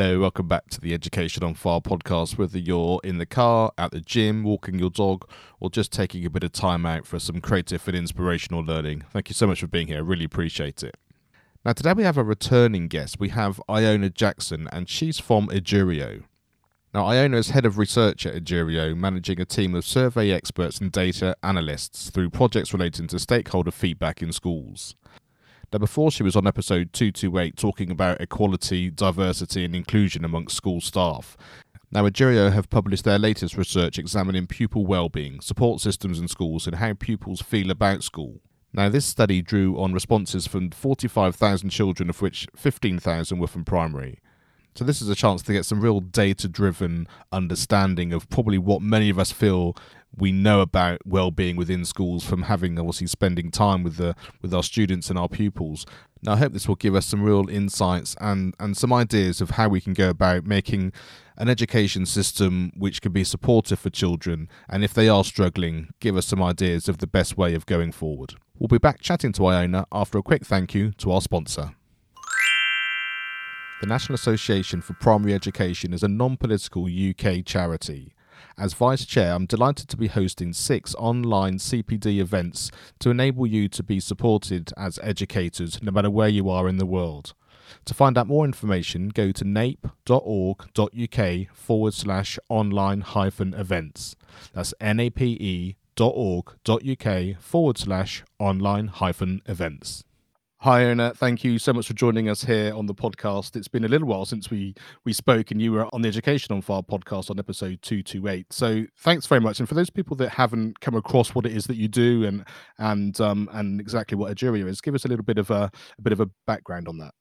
Hello, welcome back to the Education on Fire podcast. Whether you're in the car, at the gym, walking your dog, or just taking a bit of time out for some creative and inspirational learning, thank you so much for being here. I really appreciate it. Now, today we have a returning guest. We have Iona Jackson, and she's from Edurio. Now, Iona is head of research at Edurio, managing a team of survey experts and data analysts through projects relating to stakeholder feedback in schools. Now, before she was on episode 228 talking about equality, diversity, and inclusion amongst school staff. Now, Edurio have published their latest research examining pupil well-being, support systems in schools, and how pupils feel about school. Now, this study drew on responses from 45,000 children, of which 15,000 were from primary. So, this is a chance to get some real data driven understanding of probably what many of us feel we know about well-being within schools from having obviously spending time with the with our students and our pupils. Now, I hope this will give us some real insights and and some ideas of how we can go about making an education system which can be supportive for children, and if they are struggling, give us some ideas of the best way of going forward. We'll be back chatting to Iona after a quick thank you to our sponsor. The National Association for Primary Education is a non political UK charity. As Vice Chair, I'm delighted to be hosting six online CPD events to enable you to be supported as educators no matter where you are in the world. To find out more information, go to nape.org.uk forward slash online hyphen events. That's nape.org.uk forward slash online hyphen events. Hi, Iona. Thank you so much for joining us here on the podcast. It's been a little while since we we spoke, and you were on the Education on Fire podcast on episode two two eight. So, thanks very much. And for those people that haven't come across what it is that you do and and um and exactly what Edurio is, give us a little bit of a, a bit of a background on that.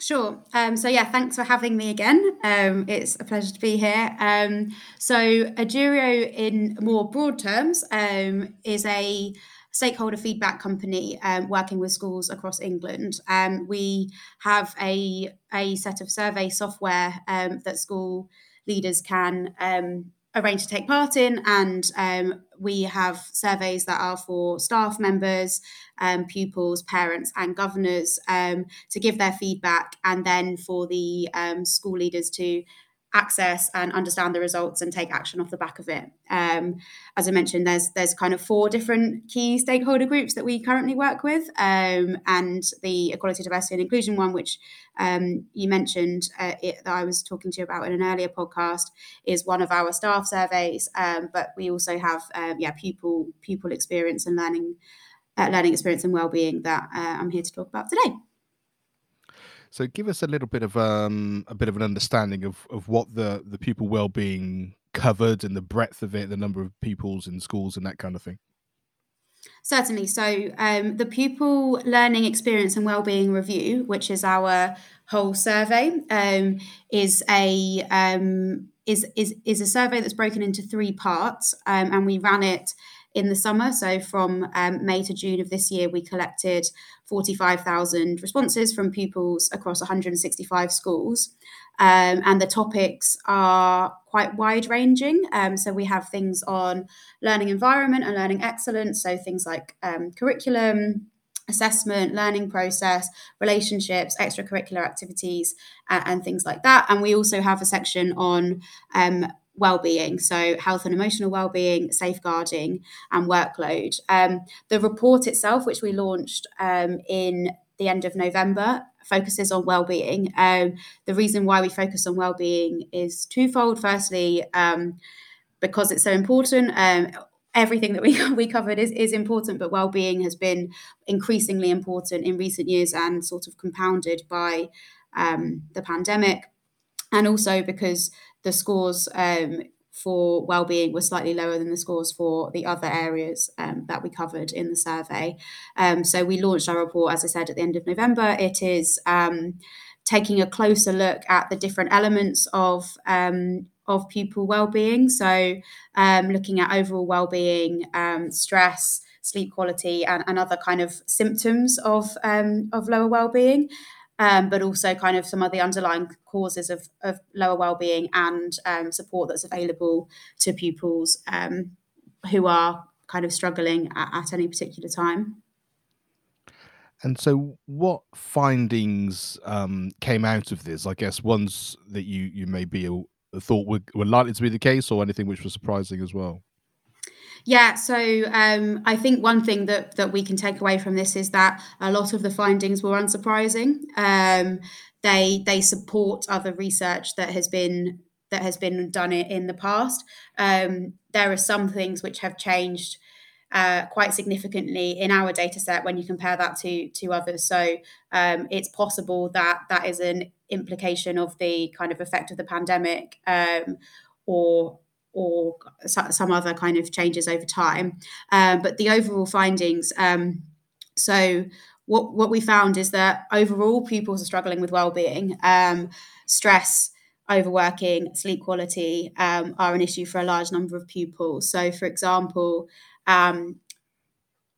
Sure. Um, so yeah, thanks for having me again. Um, it's a pleasure to be here. Um, so Edurio, in more broad terms, um, is a stakeholder feedback company um, working with schools across England. Um, we have a, a set of survey software um, that school leaders can um, arrange to take part in, and um, we have surveys that are for staff members, pupils, parents, and governors to give their feedback, and then for the school leaders to access and understand the results and take action off the back of it. Um, as I mentioned, there's there's kind of four different key stakeholder groups that we currently work with, um, and the equality, diversity, and inclusion one, which um, you mentioned uh, it, that I was talking to you about in an earlier podcast, is one of our staff surveys. Um, but we also have um, yeah pupil pupil experience and learning uh, learning experience and well-being that uh, I'm here to talk about today. So give us a little bit of um, a bit of an understanding of, of what the, the pupil well-being covered and the breadth of it, the number of pupils in schools and that kind of thing. Certainly. So um, the pupil learning experience and well-being review, which is our whole survey, um, is a um, is is is a survey that's broken into three parts, um, and we ran it in the summer. So from um, May to June of this year, we collected 45,000 responses from pupils across 165 schools. Um, and the topics are quite wide ranging. Um, so we have things on learning environment and learning excellence. So things like um, curriculum, assessment, learning process, relationships, extracurricular activities, uh, and things like that. And we also have a section on um, well-being so health and emotional well-being safeguarding and workload. Um, the report itself which we launched um, in the end of november focuses on well-being. Um, the reason why we focus on well-being is twofold. Firstly um, because it's so important um, everything that we, we covered is, is important but well-being has been increasingly important in recent years and sort of compounded by um, the pandemic. And also because the scores um, for well-being were slightly lower than the scores for the other areas um, that we covered in the survey. Um, so we launched our report, as I said, at the end of November. It is um, taking a closer look at the different elements of um, of pupil well-being. So um, looking at overall well-being, stress, sleep quality and, and other kind of symptoms of um, of lower well-being um, but also kind of some of the underlying causes of, of lower well-being and um, support that's available to pupils um, who are kind of struggling at, at, any particular time. And so, what findings um, came out of this? I guess ones that you you maybe thought were, were likely to be the case, or anything which was surprising as well. Yeah, so um, I think one thing that that we can take away from this is that a lot of the findings were unsurprising. Um, they they support other research that has been that has been done in the past. Um, there are some things which have changed uh, quite significantly in our data set when you compare that to to others. So um, it's possible that that is an implication of the kind of effect of the pandemic um, or or some other kind of changes over time. Um, but the overall findings, um, so what what we found is that overall pupils are struggling with well-being, um, stress, overworking, sleep quality um, are an issue for a large number of pupils. So, for example, um,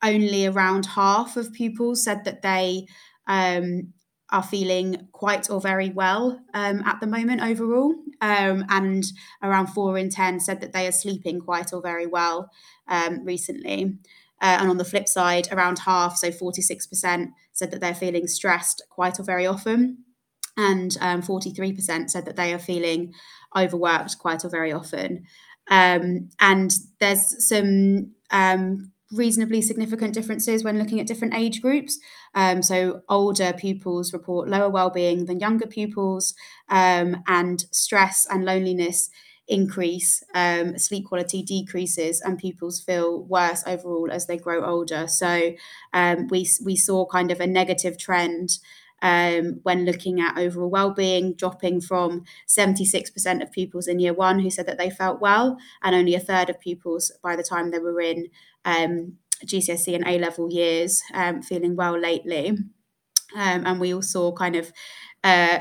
only around half of pupils said that they um, are feeling quite or very well um, at the moment overall. Um, and around four in 10 said that they are sleeping quite or very well um, recently. Uh, and on the flip side, around half, so 46%, said that they're feeling stressed quite or very often. And 43% um, said that they are feeling overworked quite or very often. Um, and there's some um, reasonably significant differences when looking at different age groups. Um, so, older pupils report lower well-being than younger pupils, um, and stress and loneliness increase, um, sleep quality decreases, and pupils feel worse overall as they grow older. So, um, we we saw kind of a negative trend um, when looking at overall well-being, dropping from 76% of pupils in year one who said that they felt well, and only a third of pupils by the time they were in um, GCSE and A level years um, feeling well lately. Um, and we all saw kind of uh,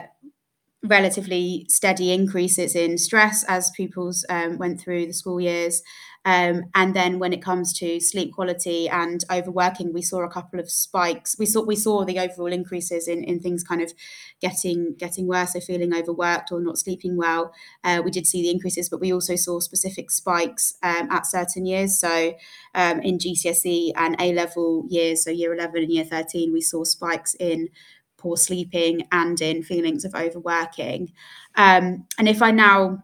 relatively steady increases in stress as pupils um, went through the school years. Um, and then when it comes to sleep quality and overworking, we saw a couple of spikes. We saw we saw the overall increases in, in things kind of getting getting worse, so feeling overworked or not sleeping well. Uh, we did see the increases, but we also saw specific spikes um, at certain years. So um, in GCSE and A level years, so year 11 and year 13, we saw spikes in poor sleeping and in feelings of overworking. Um, and if I now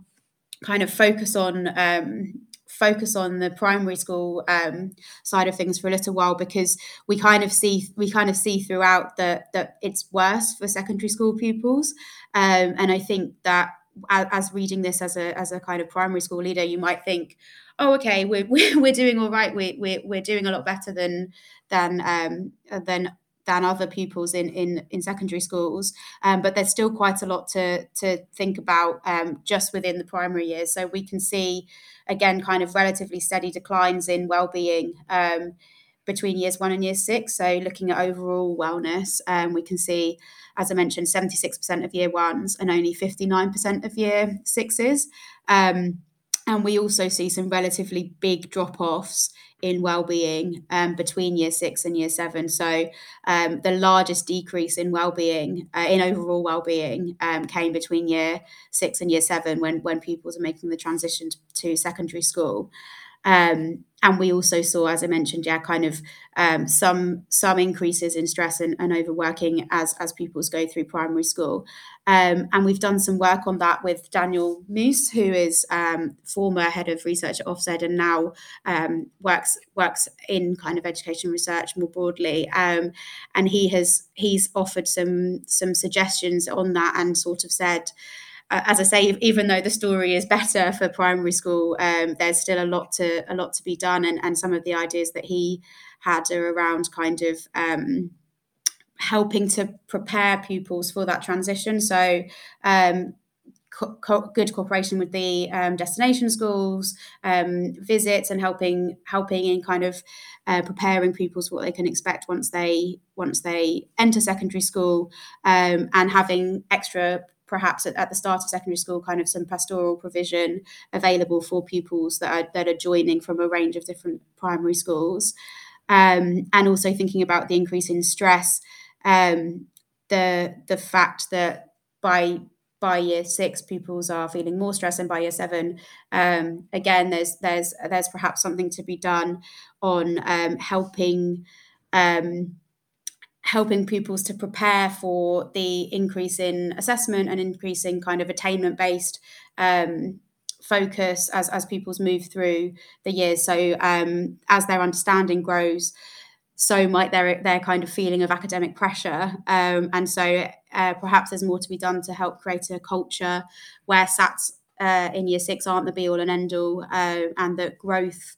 kind of focus on um, focus on the primary school um, side of things for a little while because we kind of see we kind of see throughout that that it's worse for secondary school pupils, um, and I think that as, reading this as a as a kind of primary school leader, you might think, oh, okay, we're we're doing all right. We're we're, we're doing a lot better than than um, than than other pupils in in, in secondary schools. Um, but there's still quite a lot to to think about um, just within the primary years. So we can see again kind of relatively steady declines in well-being. Um, between years one and year six. So, looking at overall wellness, um, we can see, as I mentioned, 76% of year ones and only 59% of year sixes. Um, and we also see some relatively big drop offs in well-being um, between year six and year seven. So um, the largest decrease in well-being, uh, in overall well-being, um, came between year six and year seven when when pupils are making the transition to secondary school. Um, and we also saw, as I mentioned, yeah, kind of um, some some increases in stress and, and, overworking as as pupils go through primary school. Um, and we've done some work on that with Daniel Muijs, who is um, former head of research at Ofsted and now um, works works in kind of education research more broadly. Um, and he has he's offered some some suggestions on that and sort of said as I say, even though the story is better for primary school, um, there's still a lot to a lot to be done, and and some of the ideas that he had are around kind of um, helping to prepare pupils for that transition. So. Um, co- co- good cooperation with the um, destination schools, um, visits, and helping helping in kind of uh, preparing pupils for what they can expect once they once they enter secondary school, um, and having extra perhaps at, at, the start of secondary school kind of some pastoral provision available for pupils that are that are joining from a range of different primary schools. Um, and also thinking about the increase in stress, um, the the fact that by by year six, pupils are feeling more stress, and by year seven, um, again, there's there's there's perhaps something to be done on um, helping um, helping pupils to prepare for the increase in assessment and increasing kind of attainment based um, focus as as pupils move through the years. So um, as their understanding grows, so might their their kind of feeling of academic pressure. Um, and so uh, perhaps there's more to be done to help create a culture where SATs uh, in year six aren't the be all and end all, uh, and that growth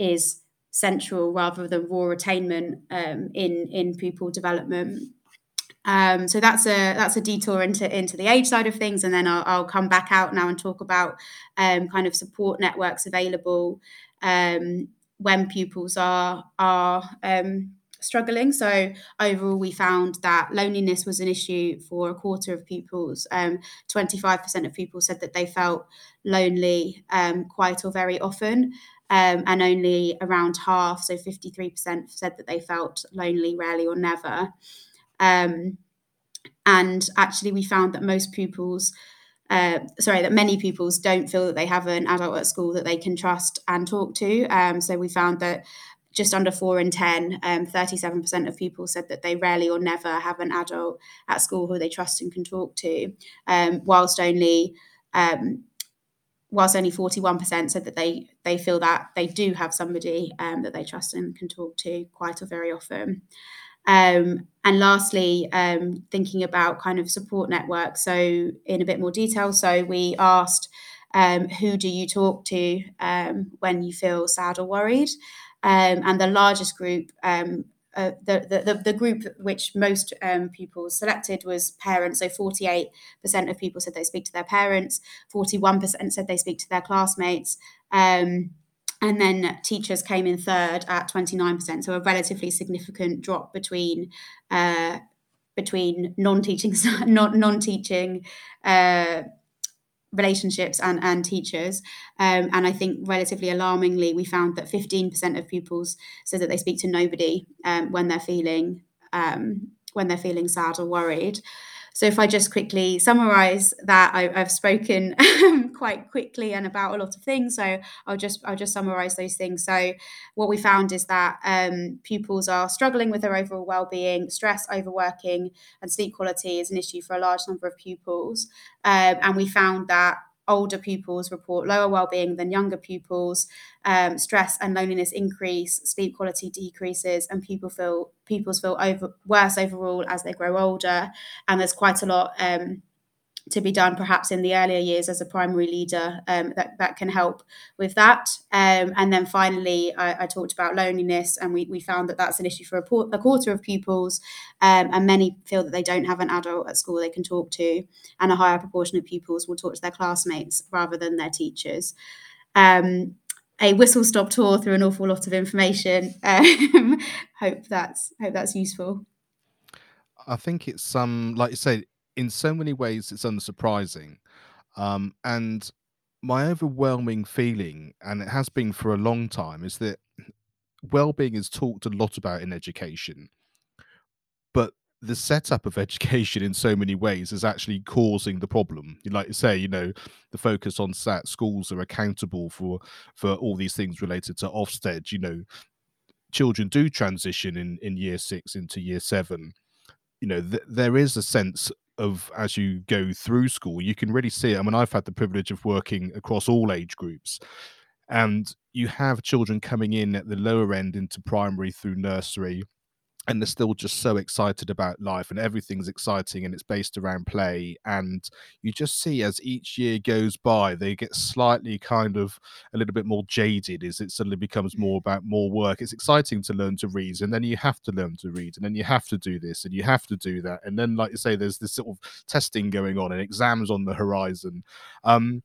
is central rather than raw attainment um, in in pupil development. Um, so that's a that's a detour into into the age side of things, and then I'll, I'll come back out now and talk about um, kind of support networks available um, when pupils are are um, struggling. So overall, we found that loneliness was an issue for a quarter of pupils. Um, Twenty five percent of pupils said that they felt lonely um, quite or very often. Um, and only around half, so 53%, said that they felt lonely rarely or never. Um, and actually, we found that most pupils, uh, sorry, that many pupils don't feel that they have an adult at school that they can trust and talk to. Um, so we found that just under four in 10, um, 37% of people said that they rarely or never have an adult at school who they trust and can talk to, um, whilst only um, whilst only 41% said that they they feel that they do have somebody um, that they trust and can talk to quite or very often. Um, and lastly, um, thinking about kind of support networks. So, in a bit more detail, so we asked um, who do you talk to um, when you feel sad or worried? Um, and the largest group, uh, the, the, the group which most um, people selected was parents. So 48% of people said they speak to their parents, 41% said they speak to their classmates. Um, and then teachers came in third at 29%, so a relatively significant drop between uh, between non-teaching non teaching uh, relationships and and teachers. Um, and I think relatively alarmingly, we found that 15% of pupils said that they speak to nobody um, when they're feeling um, when they're feeling sad or worried. So if I just quickly summarize that, I, have spoken quite quickly and about a lot of things. So I'll just I'll just summarize those things. So what we found is that um, pupils are struggling with their overall well-being, stress, overworking, and sleep quality is an issue for a large number of pupils. Um, and we found that older pupils report lower well-being than younger pupils um, stress and loneliness increase sleep quality decreases and people feel pupils feel over worse overall as they grow older. And there's quite a lot um, to be done perhaps in the earlier years as a primary leader um, that, that can help with that. Um, and then finally, I, I, talked about loneliness, and we, we found that that's an issue for a, por- a quarter of pupils, um, and many feel that they don't have an adult at school they can talk to, and a higher proportion of pupils will talk to their classmates rather than their teachers. Um, a whistle stop tour through an awful lot of information. Um, hope that's hope that's useful. I think it's um, like you say, in so many ways it's unsurprising. Um, and my overwhelming feeling, and it has been for a long time, is that well-being is talked a lot about in education, but the setup of education in so many ways is actually causing the problem. Like you say, you know, the focus on SAT schools are accountable for for all these things related to Ofsted. You know, children do transition in in year six into year seven. You know, th- there is a sense of as you go through school, you can really see it. I mean, I've had the privilege of working across all age groups, and you have children coming in at the lower end into primary through nursery and they're still just so excited about life and everything's exciting and it's based around play and you just see as each year goes by they get slightly kind of a little bit more jaded as it suddenly becomes mm. more about more work it's exciting to learn to read and then you have to learn to read and then you have to do this and you have to do that and then like you say there's this sort of testing going on and exams on the horizon um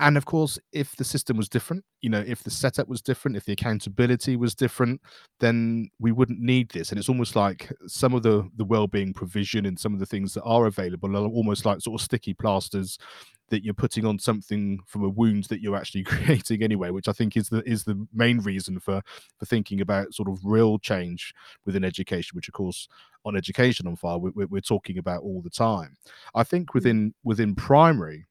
and of course, if the system was different, you know, if the setup was different, if the accountability was different, then we wouldn't need this. And it's almost like some of the the well-being provision and some of the things that are available are almost like sort of sticky plasters that you're putting on something from a wound that you're actually creating anyway, which I think is the is the main reason for for thinking about sort of real change within education, which of course on education on fire we, we're talking about all the time. I think mm. within within primary,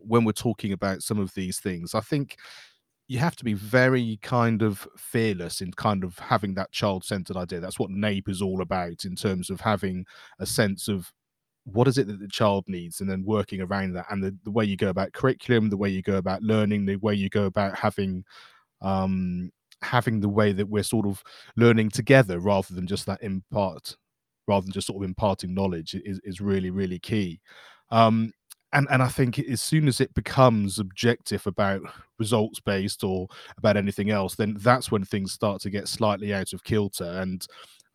when we're talking about some of these things, I think you have to be very kind of fearless in kind of having that child centered idea. That's what NAPE is all about in terms of having a sense of what is it that the child needs and then working around that and the, the way you go about curriculum the way you go about learning the way you go about having um having the way that we're sort of learning together rather than just that impart rather than just sort of imparting knowledge is, is really really key um and and I think as soon as it becomes objective about results based or about anything else, then that's when things start to get slightly out of kilter. And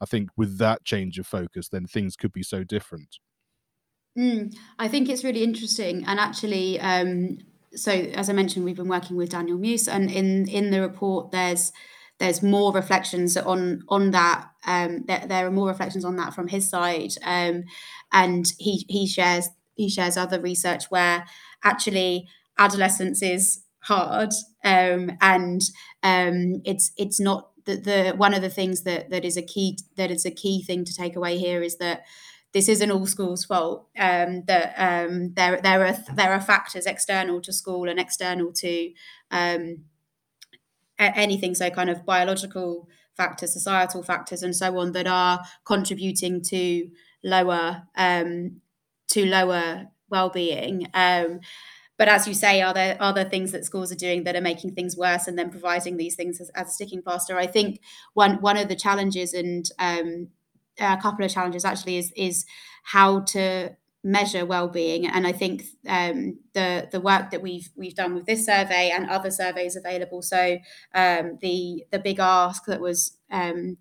I think with that change of focus, then things could be so different. Mm, I think it's really interesting, and actually, um, so as I mentioned, we've been working with Daniel Muijs, and in in the report, there's there's more reflections on on that. Um, there, there are more reflections on that from his side, um, and he he shares he shares other research where actually adolescence is hard, um, and um, it's it's not the, the one of the things that that is a key that is a key thing to take away here is that this isn't all school's fault. Um, that um, there there are there are factors external to school and external to um, anything. So kind of biological factors, societal factors, and so on that are contributing to lower um, to lower well-being. Um, but as you say, are there other things that schools are doing that are making things worse and then providing these things as, as a sticking plaster? I think one one of the challenges and um, a couple of challenges actually is is how to measure well-being and i think um, the the work that we've we've done with this survey and other surveys available so um, the the big ask that was um,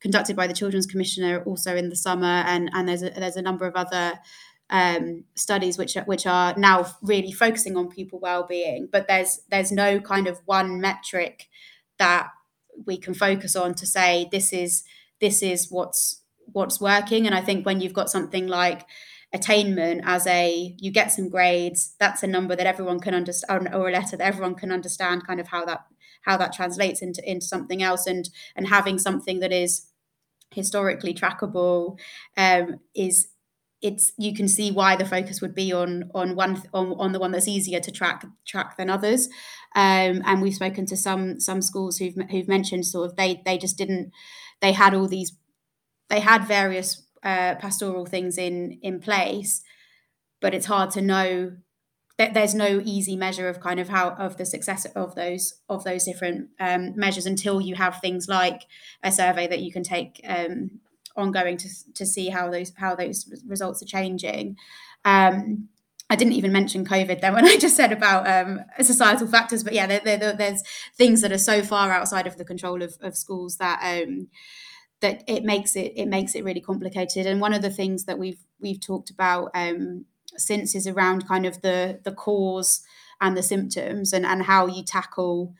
conducted by the children's commissioner also in the summer and and there's a, there's a number of other um, studies which are, which are now really focusing on pupil well-being but there's there's no kind of one metric that we can focus on to say this is this is what's what's working. And i think when you've got something like attainment as a you get some grades that's a number that everyone can understand or a letter that everyone can understand kind of how that how that translates into into something else. And and having something that is historically trackable um, is it's you can see why the focus would be on on one on, on the one that's easier to track track than others. Um, and we've spoken to some some schools who've who've mentioned sort of they they just didn't they had all these they had various uh, pastoral things in in place, but it's hard to know that there's no easy measure of kind of how of the success of those of those different um, measures until you have things like a survey that you can take um, ongoing to to see how those how those results are changing. Um, I didn't even mention COVID then when I just said about um, societal factors, but yeah, there, there, there's things that are so far outside of the control of, of schools that um, that it makes it it makes it really complicated. And one of the things that we've we've talked about um, since is around kind of the the cause and the symptoms and and how you tackle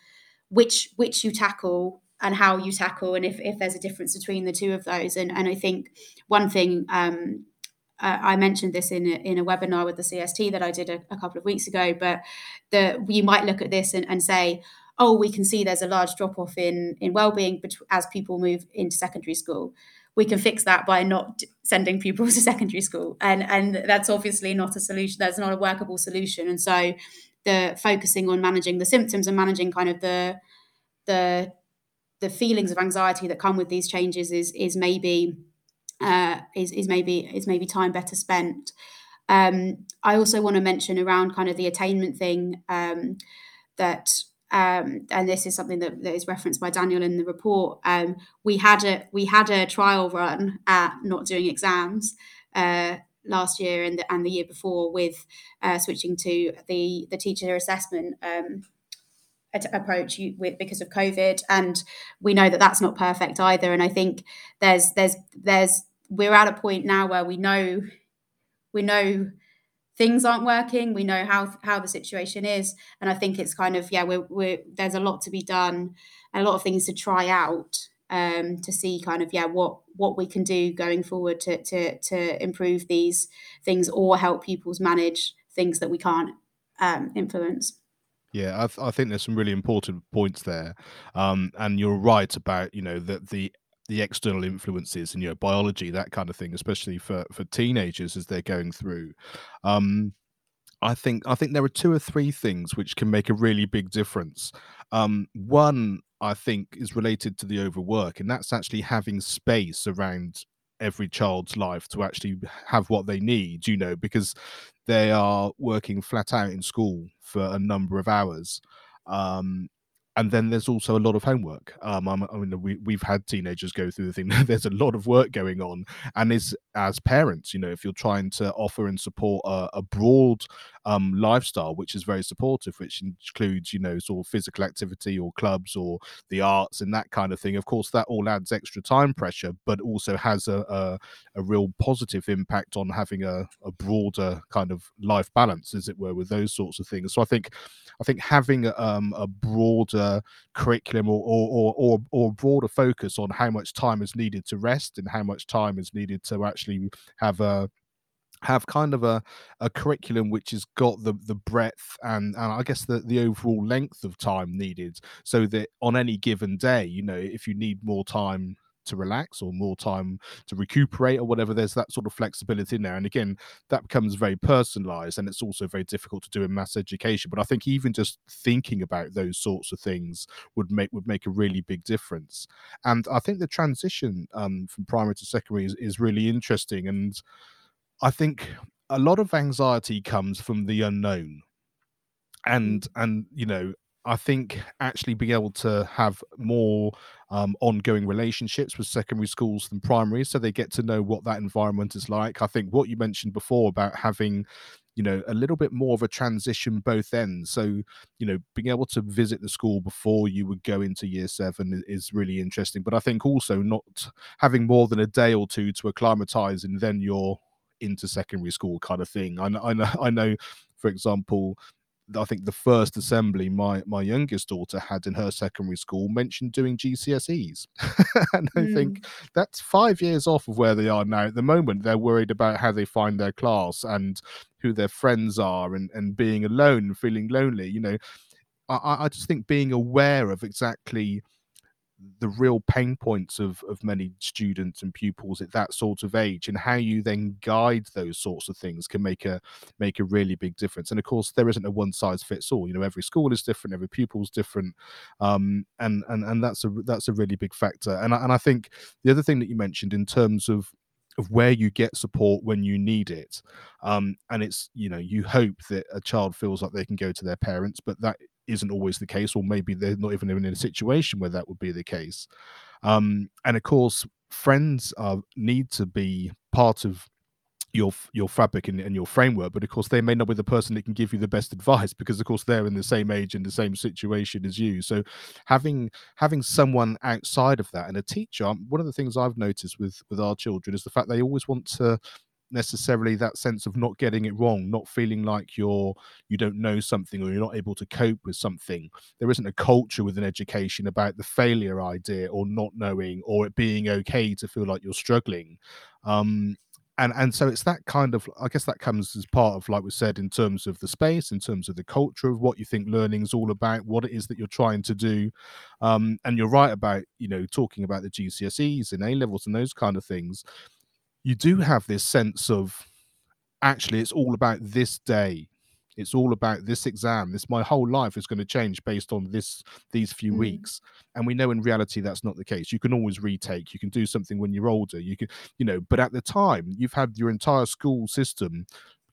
which which you tackle and how you tackle and if, if there's a difference between the two of those and and I think one thing um, uh, I mentioned this in a, in a webinar with the CST that I did a, a couple of weeks ago but that you might look at this and, and say oh, we can see there's a large drop off in in well-being as people move into secondary school. We can fix that by not sending pupils to secondary school, and and that's obviously not a solution. That's not a workable solution. And so, the focusing on managing the symptoms and managing kind of the the the feelings of anxiety that come with these changes is is maybe uh, is is maybe is maybe time better spent. Um, I also want to mention around kind of the attainment thing um, that um, and this is something that, that is referenced by Daniel in the report. Um, we had a we had a trial run at not doing exams uh, last year and the, and the year before with uh, switching to the the teacher assessment um, approach you, with because of COVID, and we know that that's not perfect either. And I think there's there's there's we're at a point now where we know we know things aren't working we know how how the situation is and i think it's kind of yeah we're, we're there's a lot to be done a lot of things to try out um, to see kind of yeah what what we can do going forward to to to improve these things or help pupils manage things that we can't um, influence. Yeah, I, th- I, think there's some really important points there, um, and you're right about you know that the the external influences and you know biology that kind of thing, especially for for teenagers as they're going through. Um, I think I think there are two or three things which can make a really big difference. Um, one I think is related to the overwork, and that's actually having space around every child's life to actually have what they need, you know, because they are working flat out in school for a number of hours. Um, and then there's also a lot of homework. Um, I mean, we we've had teenagers go through the thing. there's a lot of work going on, and is as parents, you know, if you're trying to offer and support a, a broad um, lifestyle, which is very supportive, which includes, you know, sort of physical activity or clubs or the arts and that kind of thing. Of course, that all adds extra time pressure, but also has a, a, a real positive impact on having a, a broader kind of life balance, as it were, with those sorts of things. So I think, I think having um, a broader curriculum or, or, or, or broader focus on how much time is needed to rest and how much time is needed to actually have a have kind of a, a curriculum which has got the the breadth and, and I guess the, the overall length of time needed so that on any given day, you know, if you need more time to relax or more time to recuperate or whatever there's that sort of flexibility in there and again that becomes very personalized and it's also very difficult to do in mass education but i think even just thinking about those sorts of things would make would make a really big difference and i think the transition um, from primary to secondary is, is really interesting and I think a lot of anxiety comes from the unknown. And mm. and you know, I think actually being able to have more um, ongoing relationships with secondary schools than primary, so they get to know what that environment is like. I think what you mentioned before about having, you know, a little bit more of a transition both ends. So, you know, being able to visit the school before you would go into year seven is really interesting. But I think also not having more than a day or two to acclimatize and then you're into secondary school kind of thing. I, I know, I know, for example, I think the first assembly my my youngest daughter had in her secondary school mentioned doing GCSEs, and I mm. think that's five years off of where they are now. At the moment, they're worried about how they find their class and who their friends are, and and being alone feeling lonely. You know, I I just think being aware of exactly the real pain points of of many students and pupils at that sort of age and how you then guide those sorts of things can make a make a really big difference. And of course there isn't a one size fits all you know every school is different every pupil's different um, and and and that's a that's a really big factor. And I, and I think the other thing that you mentioned in terms of of where you get support when you need it um, and it's you know you hope that a child feels like they can go to their parents but that isn't always the case, or maybe they're not even in a situation where that would be the case. Um, and of course, friends need to be part of your your fabric and, and, your framework but of course they may not be the person that can give you the best advice because of course they're in the same age in the same situation as you so having having someone outside of that and a teacher one of the things i've noticed with with our children is the fact they always want to necessarily that sense of not getting it wrong not feeling like you're you don't know something or you're not able to cope with something. There isn't a culture within education about the failure idea or not knowing or it being okay to feel like you're struggling. Um and and so it's that kind of i guess that comes as part of like we said in terms of the space in terms of the culture of what you think learning is all about what it is that you're trying to do. Um, and you're right about you know talking about the gcse's and a levels and those kind of things you do have this sense of actually it's all about this day. It's all about this exam. This my whole life is going to change based on this these few mm. weeks. And we know in reality that's not the case. You can always retake. You can do something when you're older. You can you know but at the time you've had your entire school system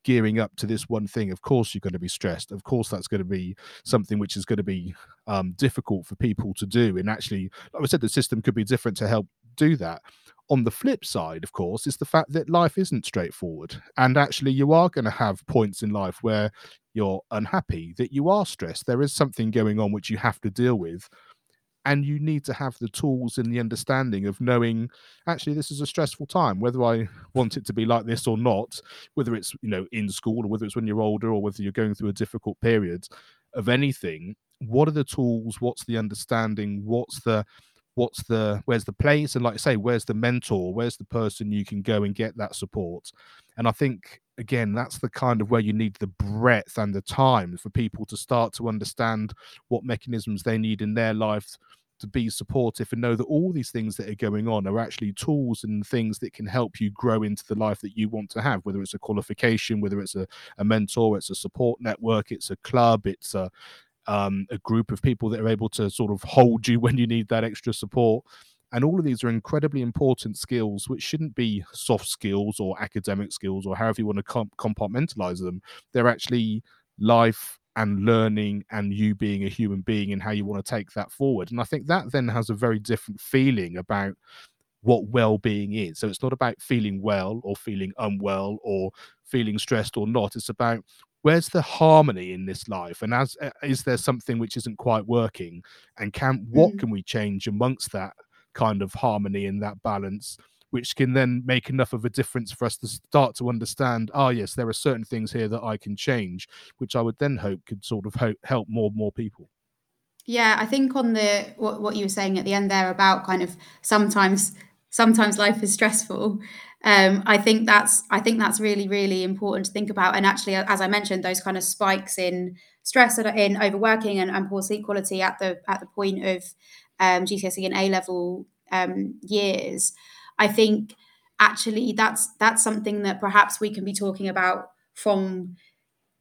gearing up to this one thing. Of course you're going to be stressed. Of course that's going to be something which is going to be um, difficult for people to do. And actually like i said the system could be different to help do that on the flip side, of course, is the fact that life isn't straightforward. And actually, you are going to have points in life where you're unhappy, that you are stressed. There is something going on which you have to deal with. And you need to have the tools and the understanding of knowing actually this is a stressful time, whether I want it to be like this or not, whether it's you know in school or whether it's when you're older or whether you're going through a difficult period of anything. What are the tools? What's the understanding? What's the what's the where's the place? And like I say where's the mentor? Where's the person you can go and get that support? And I think again, that's the kind of where you need the breadth and the time for people to start to understand what mechanisms they need in their life to be supportive and know that all these things that are going on are actually tools and things that can help you grow into the life that you want to have whether it's a qualification whether it's a, a mentor it's a support network it's a club it's a um, a group of people that are able to sort of hold you when you need that extra support and all of these are incredibly important skills, which shouldn't be soft skills or academic skills or however you want to comp- compartmentalize them. They're actually life and learning and you being a human being and how you want to take that forward. And I think that then has a very different feeling about what well-being is. So it's not about feeling well or feeling unwell or feeling stressed or not. It's about where's the harmony in this life? And as uh, is there something which isn't quite working? And can what mm. can we change amongst that kind of harmony and that balance which can then make enough of a difference for us to start to understand ah oh, yes there are certain things here that i can change which i would then hope could sort of ho- help more and more people. Yeah i think on the what, what you were saying at the end there about kind of sometimes sometimes life is stressful um, i think that's i think that's really really important to think about. And actually as i mentioned those kind of spikes in stress that are in overworking and, and poor sleep quality at the at the point of um, GCSE and A level um, years, I think actually that's that's something that perhaps we can be talking about from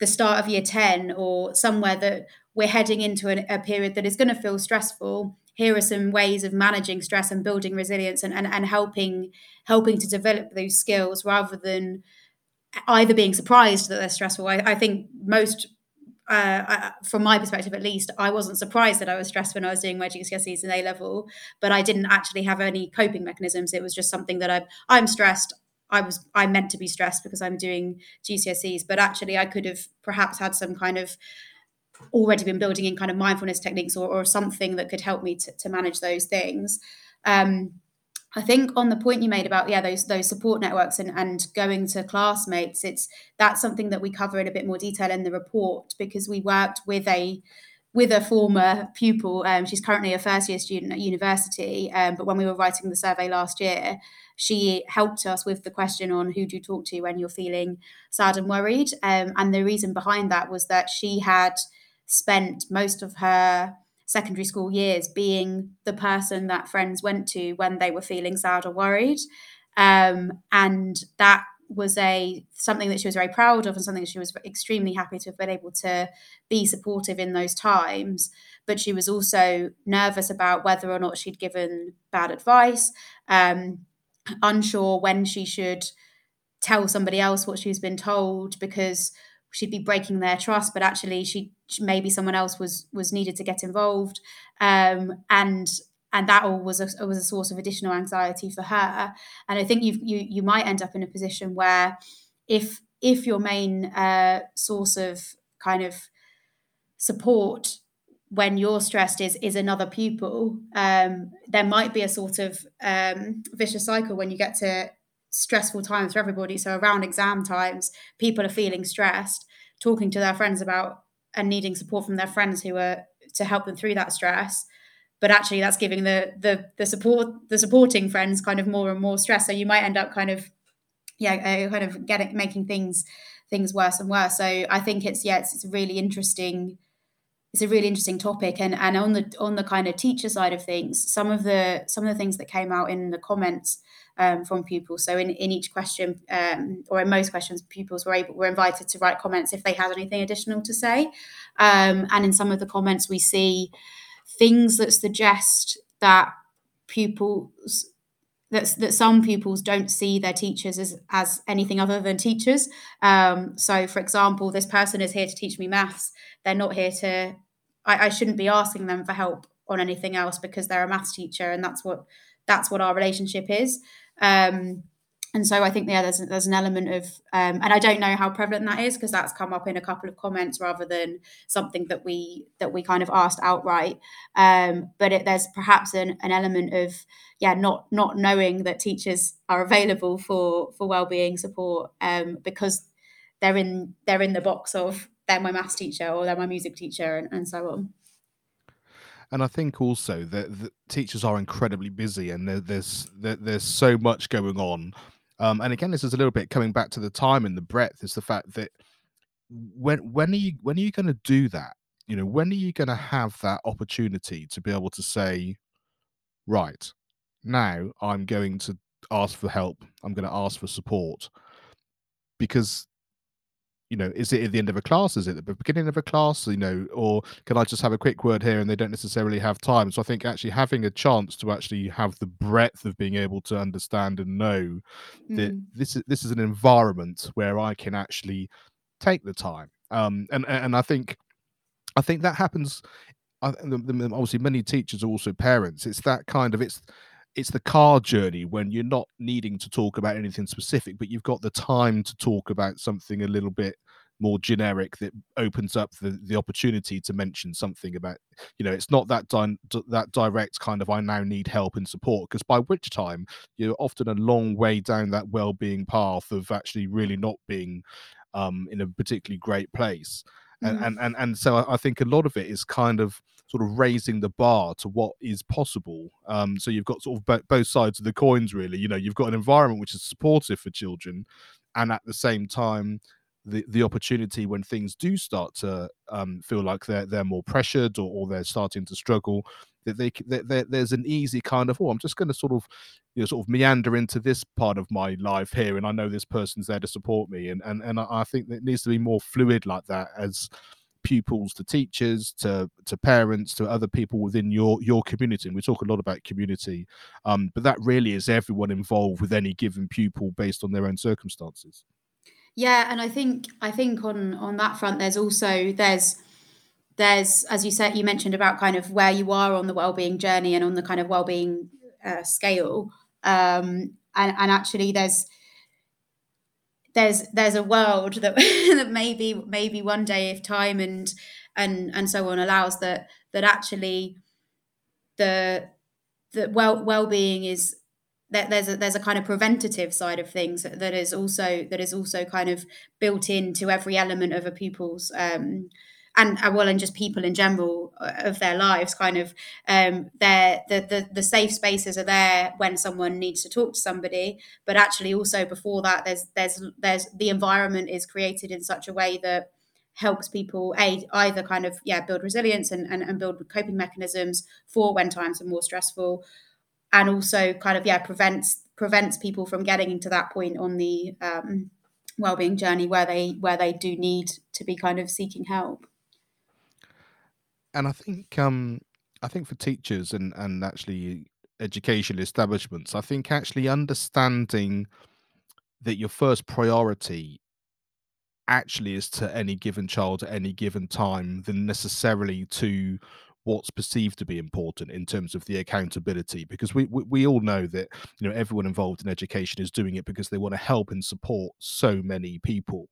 the start of year 10 or somewhere that we're heading into an, a period that is going to feel stressful here are some ways of managing stress and building resilience and, and, and helping helping to develop those skills rather than either being surprised that they're stressful I, I think most uh, I, from my perspective at least, I wasn't surprised that I was stressed when I was doing my GCSEs and A level, but I didn't actually have any coping mechanisms. It was just something that I, I'm stressed. I was I meant to be stressed because I'm doing GCSEs, but actually I could have perhaps had some kind of already been building in kind of mindfulness techniques or, or something that could help me to, to manage those things. Um, I think on the point you made about yeah those those support networks and, and going to classmates, it's that's something that we cover in a bit more detail in the report because we worked with a with a former pupil. Um, she's currently a first year student at university, um, but when we were writing the survey last year, she helped us with the question on who do you talk to when you're feeling sad and worried. Um, and the reason behind that was that she had spent most of her secondary school years being the person that friends went to when they were feeling sad or worried. Um, and that was a something that she was very proud of and something she was extremely happy to have been able to be supportive in those times but she was also nervous about whether or not she'd given bad advice um, unsure when she should tell somebody else what she's been told because she'd be breaking their trust but actually she maybe someone else was was needed to get involved. Um, and and that all was a, was a source of additional anxiety for her. And i think you you you might end up in a position where if if your main uh, source of kind of support when you're stressed is is another pupil um, there might be a sort of um, vicious cycle when you get to stressful times for everybody. So around exam times, people are feeling stressed, talking to their friends about and needing support from their friends who are to help them through that stress. But actually, that's giving the the the support the supporting friends kind of more and more stress. So you might end up kind of yeah, uh, kind of getting making things things worse and worse. So I think it's yeah, it's, it's a really interesting it's a really interesting topic and and on the on the kind of teacher side of things some of the some of the things that came out in the comments um, from pupils. So in, in each question, um, or in most questions, pupils were able were invited to write comments if they had anything additional to say. Um, and in some of the comments, we see things that suggest that pupils that, that some pupils don't see their teachers as, as anything other than teachers. Um, so, for example, this person is here to teach me maths. They're not here to, I, I shouldn't be asking them for help on anything else because they're a maths teacher and that's what that's what our relationship is. Um, and so I think yeah, there's there's an element of, um, and I don't know how prevalent that is because that's come up in a couple of comments rather than something that we that we kind of asked outright. Um, but it, there's perhaps an, an element of yeah, not not knowing that teachers are available for for well-being support um, because they're in they're in the box of they're my maths teacher or they're my music teacher and, and so on. And I think also that, that teachers are incredibly busy, and there, there's there, there's so much going on. Um, and again, this is a little bit coming back to the time and the breadth. Is the fact that when when are you when are you going to do that? You know, when are you going to have that opportunity to be able to say, right now, I'm going to ask for help. I'm going to ask for support because you know, is it at the end of a class? Is it at the beginning of a class? You know, or can I just have a quick word here and they don't necessarily have time? So I think actually having a chance to actually have the breadth of being able to understand and know mm. that this is this is an environment where I can actually take the time. Um, and and I think I think that happens. I, obviously, many teachers are also parents. It's that kind of it's it's the car journey when you're not needing to talk about anything specific, but you've got the time to talk about something a little bit more generic that opens up the, the opportunity to mention something about you know it's not that di- that direct kind of i now need help and support because by which time you're often a long way down that well-being path of actually really not being um, in a particularly great place and, mm. and and and so i think a lot of it is kind of sort of raising the bar to what is possible. Um, so you've got sort of both sides of the coins, really. You know, you've got an environment which is supportive for children, and at the same time, the, the opportunity when things do start to um, feel like they're they're more pressured or, or they're starting to struggle that they, there's an easy kind of oh I'm just going to sort of you know sort of meander into this part of my life here and I know this person's there to support me and and and I think it needs to be more fluid like that as pupils to teachers to to parents to other people within your your community and we talk a lot about community um, but that really is everyone involved with any given pupil based on their own circumstances yeah and i think i think on on that front there's also there's there's as you said you mentioned about kind of where you are on the well-being journey and on the kind of well-being uh, scale. Um, and and actually there's there's there's a world that that maybe maybe one day if time and and and so on allows that that actually the the well well-being is that there's a there's a kind of preventative side of things that is also that is also kind of built into every element of a pupil's um, and uh, well and just people in general uh, of their lives kind of um the, the the safe spaces are there when someone needs to talk to somebody but actually also before that there's there's there's the environment is created in such a way that helps people a either kind of yeah build resilience and, and, and build coping mechanisms for when times are more stressful and also kind of yeah prevents prevents people from getting into that point on the um, well-being journey where they where they do need to be kind of seeking help. And I think um I think for teachers and and actually educational establishments, I think actually understanding that your first priority actually is to any given child at any given time than necessarily to what's perceived to be important in terms of the accountability because we, we, we all know that you know everyone involved in education is doing it because they want to help and support so many people.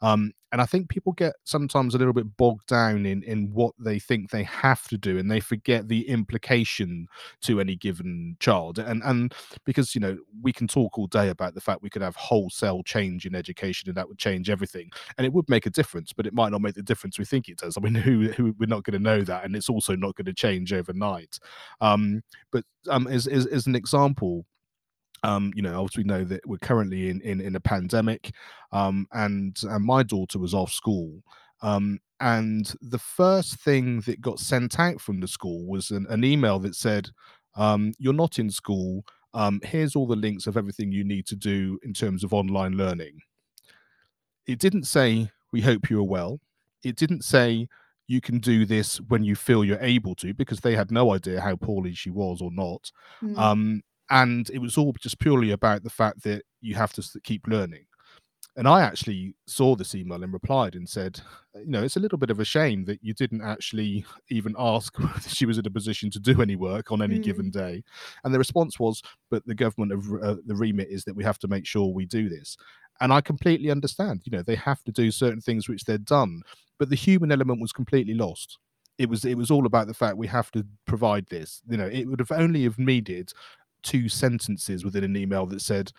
Um, and i think people get sometimes a little bit bogged down in in what they think they have to do and they forget the implication to any given child and and because you know we can talk all day about the fact we could have wholesale change in education and that would change everything and it would make a difference but it might not make the difference we think it does i mean who, who we're not going to know that and it's also not going to change overnight. Um, but um, as, as, as an example, um, you know, obviously we know that we're currently in in, in a pandemic, um, and, and my daughter was off school. Um, and the first thing that got sent out from the school was an, an email that said, um, "You're not in school. Um, here's all the links of everything you need to do in terms of online learning." It didn't say, "We hope you are well." It didn't say, you can do this when you feel you're able to because they had no idea how poorly she was or not mm. um, and it was all just purely about the fact that you have to keep learning and i actually saw this email and replied and said you know it's a little bit of a shame that you didn't actually even ask whether she was in a position to do any work on any mm. given day and the response was but the government of uh, the remit is that we have to make sure we do this and i completely understand you know they have to do certain things which they're done but the human element was completely lost. It was it was all about the fact we have to provide this. You know, it would have only have needed two sentences within an email that said,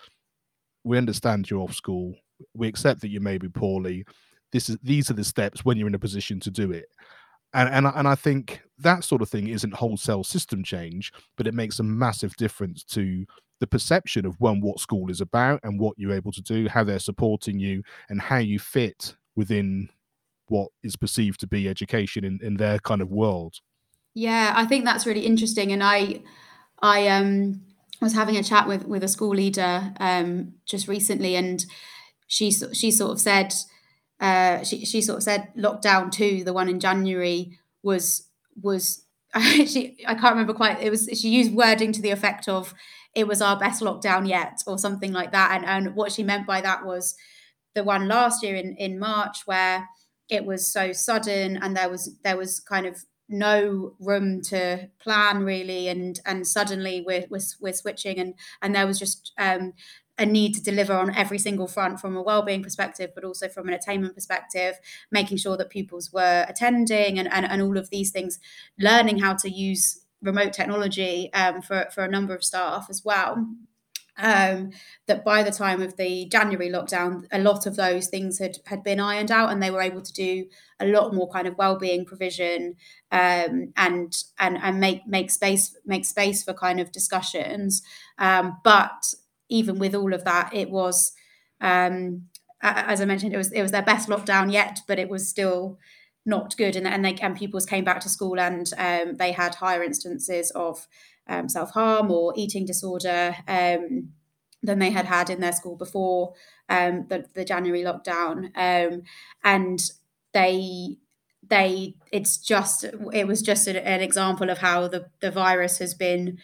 "We understand you're off school. We accept that you may be poorly. This is these are the steps when you're in a position to do it." And and and I think that sort of thing isn't wholesale system change, but it makes a massive difference to the perception of one what school is about and what you're able to do how they're supporting you and how you fit within what is perceived to be education in, in their kind of world yeah i think that's really interesting and i i um was having a chat with with a school leader um just recently and she she sort of said uh she, she sort of said lockdown two the one in january was was she I can't remember quite it was she used wording to the effect of it was our best lockdown yet or something like that and and what she meant by that was the one last year in in March where it was so sudden and there was there was kind of no room to plan really and and suddenly we're we're, we're switching and and there was just um a need to deliver on every single front from a well-being perspective but also from an attainment perspective making sure that pupils were attending and, and, and all of these things learning how to use remote technology um, for, for a number of staff as well um, that by the time of the January lockdown, a lot of those things had had been ironed out, and they were able to do a lot more kind of well-being provision um, and and and make make space make space for kind of discussions. Um, but even with all of that, it was, um, as I mentioned, it was it was their best lockdown yet, but it was still not good. And and they and pupils came back to school and um, they had higher instances of um, self harm or eating disorder um, than they had had in their school before um, the, the January lockdown, um, and they they it's just it was just an, an example of how the the virus has been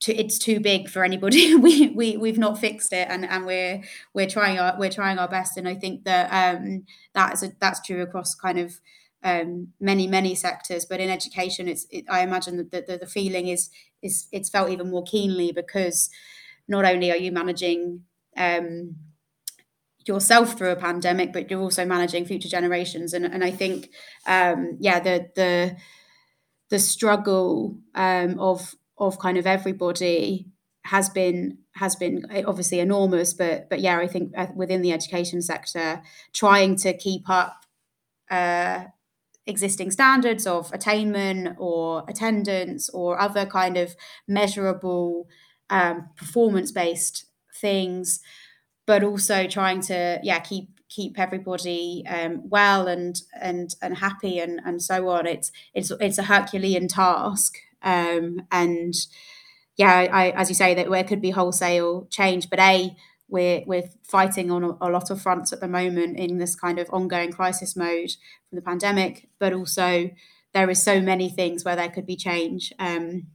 too, it's too big for anybody. we we we've not fixed it, and and we're we're trying our we're trying our best. And I think that um, that is a, that's true across kind of um, many many sectors. But in education, it's it, I imagine that the, the, feeling is is it's felt even more keenly because not only are you managing um, yourself through a pandemic, but you're also managing future generations. And and I think um, yeah the the the struggle um, of of kind of everybody has been has been obviously enormous but but yeah i think uh, within the education sector trying to keep up uh, existing standards of attainment or attendance or other kind of measurable um, performance based things but also trying to yeah keep keep everybody um, well and and and happy and and so on. It's it's it's a herculean task um, and yeah, I, as you say, that there could be wholesale change, but a we're we're fighting on a, a, lot of fronts at the moment in this kind of ongoing crisis mode from the pandemic, but also there is so many things where there could be change um,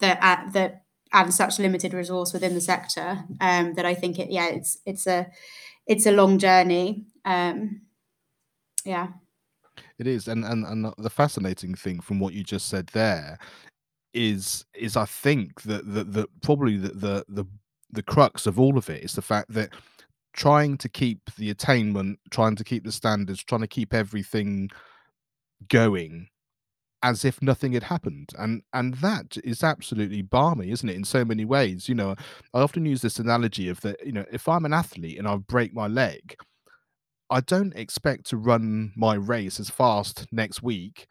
that uh, that and such limited resource within the sector um, that I think it yeah it's it's a it's a long journey. Um, yeah. It is, and and and the fascinating thing from what you just said there is is I think that that, that probably the, the the the crux of all of it is the fact that trying to keep the attainment, trying to keep the standards, trying to keep everything going as if nothing had happened. And and that is absolutely barmy isn't it in so many ways? You know i often use this analogy of that you know if i'm an athlete and i break my leg I don't expect to run my race as fast next week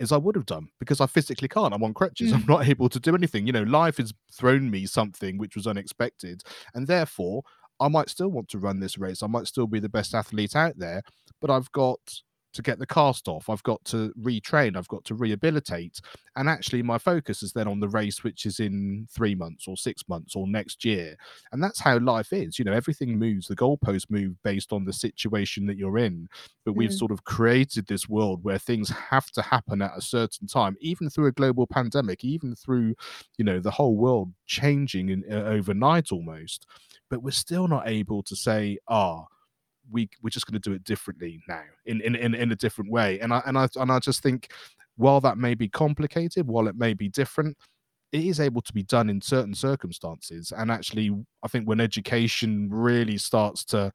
as I would have done because I physically can't. I'm on crutches. Mm. I'm not able to do anything. You know, life has thrown me something which was unexpected. And therefore, I might still want to run this race. I might still be the best athlete out there, but I've got to get the cast off. I've got to retrain. I've got to rehabilitate. And actually, my focus is then on the race, which is in three months or six months or next year. And that's how life is. You know, everything moves, the goalposts move based on the situation that you're in. But we've mm. sort of created this world where things have to happen at a certain time, even through a global pandemic, even through, you know, the whole world changing in, uh, overnight almost. But we're still not able to say, ah, we we're just going to do it differently now in, in in in a different way. And i and i and i just think while that may be complicated while it may be different it is able to be done in certain circumstances. And actually i think when education really starts to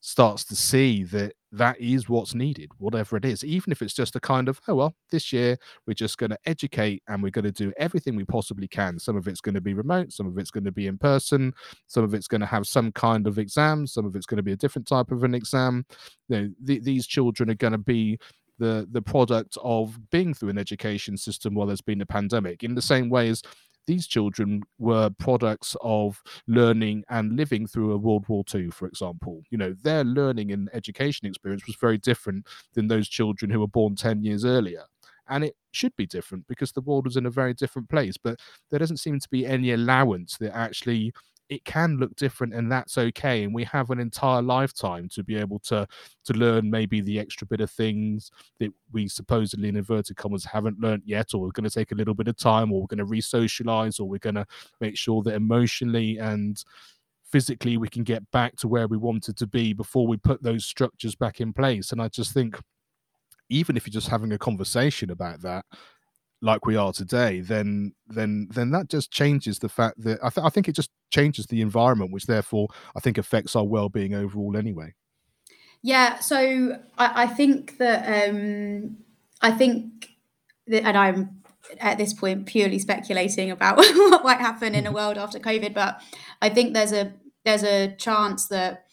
starts to see that that is what's needed, whatever it is, even if it's just a kind of, oh, well, this year we're just going to educate and we're going to do everything we possibly can. Some of it's going to be remote, some of it's going to be in person, some of it's going to have some kind of exam, some of it's going to be a different type of an exam. You know, th- these children are going to be the the product of being through an education system while there's been a pandemic in the same way as these children were products of learning and living through a World War II, for example. You know, their learning and education experience was very different than those children who were born 10 years earlier and it should be different because the world was in a very different place but there doesn't seem to be any allowance that actually it can look different and that's okay and we have an entire lifetime to be able to to learn maybe the extra bit of things that we supposedly in inverted commas haven't learned yet or we're going to take a little bit of time or we're going to re-socialize or we're going to make sure that emotionally and physically we can get back to where we wanted to be before we put those structures back in place. And i just think even if you're just having a conversation about that like we are today, then then then that just changes the fact that I, th- I think it just changes the environment, which therefore I think affects our well-being overall anyway. Yeah, so I, I think that um, I think that, and I'm at this point purely speculating about what might happen in a world after COVID, but I think there's a there's a chance that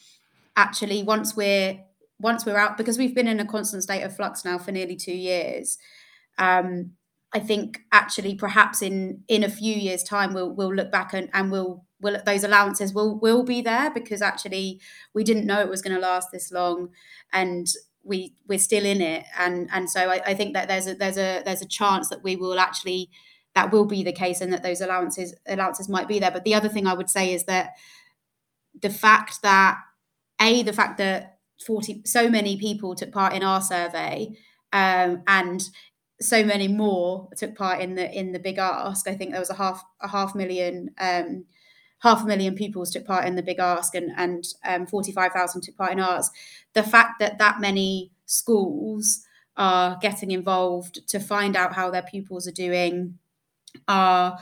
actually once we're once we're out because we've been in a constant state of flux now for nearly two years. Um, I think actually perhaps in in a few years' time we'll we'll look back and, and we'll will those allowances will will be there because actually we didn't know it was going to last this long and we we're still in it. And and so I, I think that there's a there's a there's a chance that we will actually that will be the case and that those allowances allowances might be there. But the other thing I would say is that the fact that a the fact that 40 so many people took part in our survey um, and so many more took part in the in the big ask. I think there was a half a half million um, half a million pupils took part in the big ask and and um, 45,000 took part in ours. The fact that that many schools are getting involved to find out how their pupils are doing are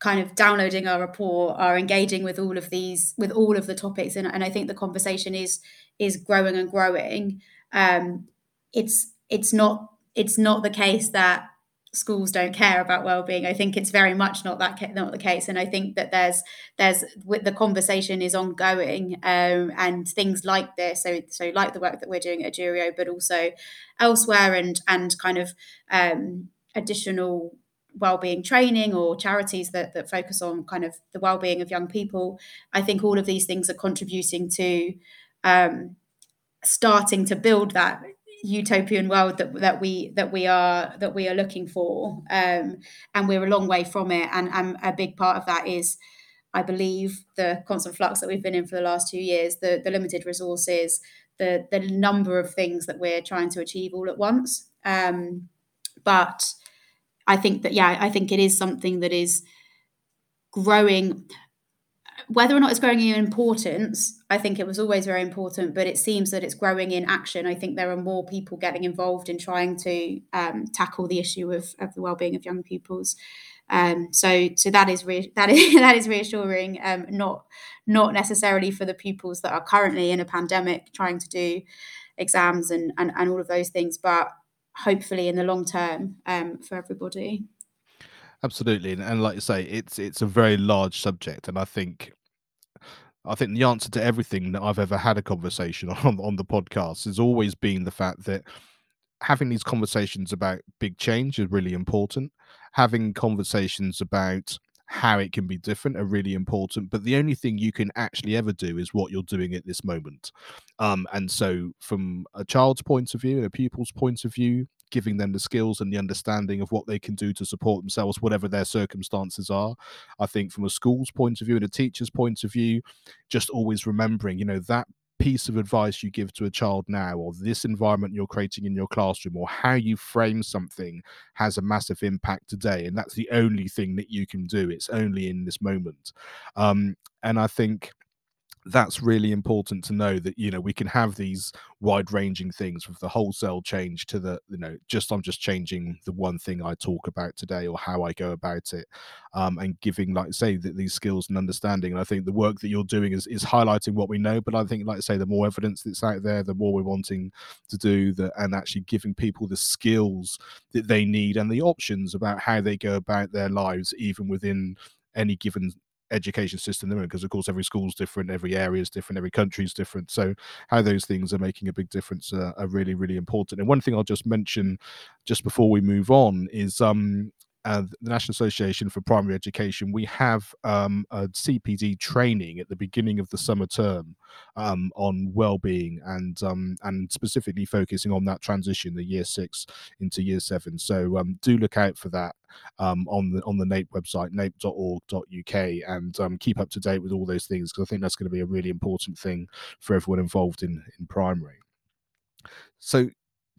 kind of downloading our report are engaging with all of these with all of the topics and, and i think the conversation is is growing and growing um, it's it's not it's not the case that schools don't care about well-being. I think it's very much not that not the case, and I think that there's there's the conversation is ongoing, um, and things like this. So so like the work that we're doing at Edurio, but also elsewhere, and and kind of um, additional well-being training or charities that that focus on kind of the well-being of young people. I think all of these things are contributing to um, starting to build that utopian world that that we that we are that we are looking for um, and we're a long way from it. And, and a big part of that is I believe the constant flux that we've been in for the last two years the the limited resources the the number of things that we're trying to achieve all at once. Um, but I think that yeah I think it is something that is growing whether or not it's growing in importance, I think it was always very important, but it seems that it's growing in action. I think there are more people getting involved in trying to um, tackle the issue of, of the well-being of young pupils. Um, so, so that is re- that is that is reassuring. Um, not not necessarily for the pupils that are currently in a pandemic trying to do exams and and, and all of those things, but hopefully in the long term um, for everybody. Absolutely, and, like you say, it's it's a very large subject, and I think I think the answer to everything that I've ever had a conversation on on the podcast has always been the fact that having these conversations about big change is really important. Having conversations about how it can be different are really important. But the only thing you can actually ever do is what you're doing at this moment. Um, and so, from a child's point of view and a pupil's point of view, giving them the skills and the understanding of what they can do to support themselves, whatever their circumstances are. I think from a school's point of view and a teacher's point of view, just always remembering, you know, that piece of advice you give to a child now or this environment you're creating in your classroom or how you frame something has a massive impact today. And that's the only thing that you can do. It's only in this moment. Um, and i think that's really important to know that you know we can have these wide ranging things with the wholesale change to the you know just i'm just changing the one thing i talk about today or how i go about it um, and giving like say that these skills and understanding. And i think the work that you're doing is, is highlighting what we know but i think like say the more evidence that's out there the more we're wanting to do that and actually giving people the skills that they need and the options about how they go about their lives even within any given education system because of course every school's different every area is different every country is different. So how those things are making a big difference are really really important. And one thing i'll just mention just before we move on is um uh, the National Association for Primary Education, we have um, a CPD training at the beginning of the summer term um, on well-being and um, and specifically focusing on that transition, the year six into year seven. So um, do look out for that um, on the on the NAPE website, nape.org.uk, and um, keep up to date with all those things because I think that's going to be a really important thing for everyone involved in in primary. So,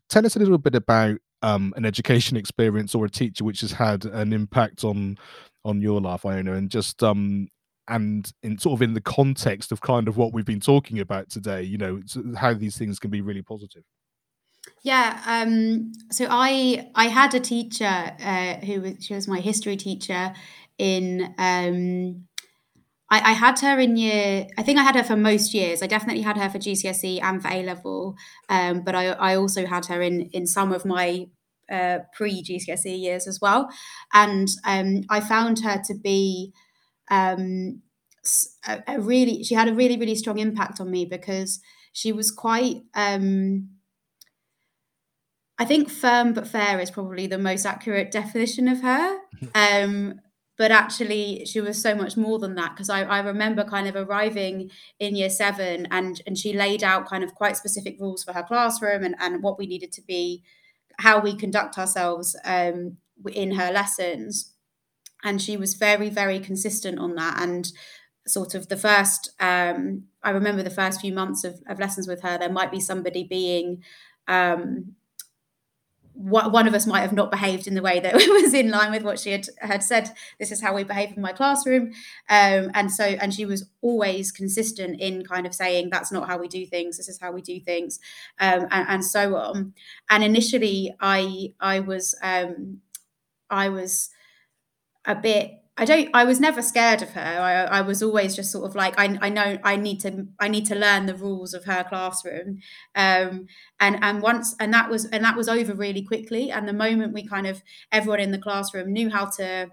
tell us a little bit about um, an education experience or a teacher which has had an impact on on your life, Iona, and just um, and in sort of in the context of kind of what we've been talking about today, you know, how these things can be really positive. Yeah. Um, so I I had a teacher uh, who was she was my history teacher in um, I, I, had her in year I think I had her for most years. I definitely had her for GCSE and for A level. Um, but I, I also had her in in some of my uh, pre GCSE years as well. And um, I found her to be um, a, a, really she had a really really strong impact on me because she was quite um, I think firm but fair is probably the most accurate definition of her. Um, but actually, she was so much more than that because I, I remember kind of arriving in year seven and, and she laid out kind of quite specific rules for her classroom and, and what we needed to be, how we conduct ourselves um, in her lessons. And she was very, very consistent on that. And sort of the first, um, I remember the first few months of, of lessons with her, there might be somebody being um, one of us might have not behaved in the way that was in line with what she had, had said this is how we behave in my classroom. Um, and so and she was always consistent in kind of saying that's not how we do things. This is how we do things. Um, and, and, so on. And initially i i was um, i was a bit I don't. I was never scared of her. I, I was always just sort of like I, I know I need to I need to learn the rules of her classroom, um, and and once and that was and that was over really quickly. And the moment we kind of everyone in the classroom knew how to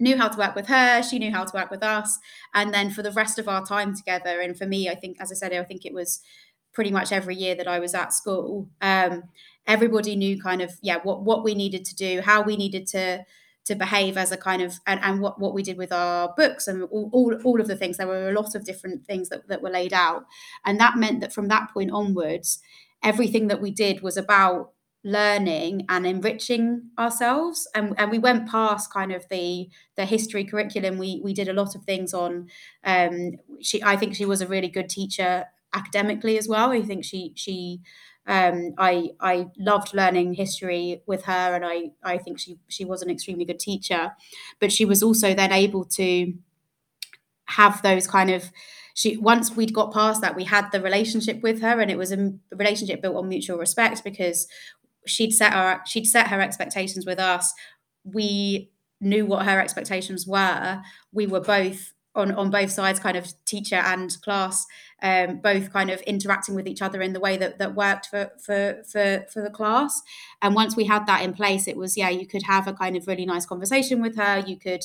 knew how to work with her, she knew how to work with us, and then for the rest of our time together. And for me, I think, as I said, I think it was pretty much every year that I was at school. Um, everybody knew kind of yeah what what we needed to do, how we needed to to behave as a kind of and, and what, what we did with our books and all, all, all of the things there were a lot of different things that, that were laid out. And that meant that from that point onwards everything that we did was about learning and enriching ourselves. And, and we went past kind of the the history curriculum. We we did a lot of things on um she i think she was a really good teacher academically as well. I think she she um, I I loved learning history with her, and I I think she she was an extremely good teacher, but she was also then able to have those kind of she once we'd got past that we had the relationship with her and it was a relationship built on mutual respect because she'd set our she'd set her expectations with us. We knew what her expectations were. We were both on on both sides kind of teacher and class um, both kind of interacting with each other in the way that that worked for for for for the class. And once we had that in place, it was yeah, you could have a kind of really nice conversation with her. You could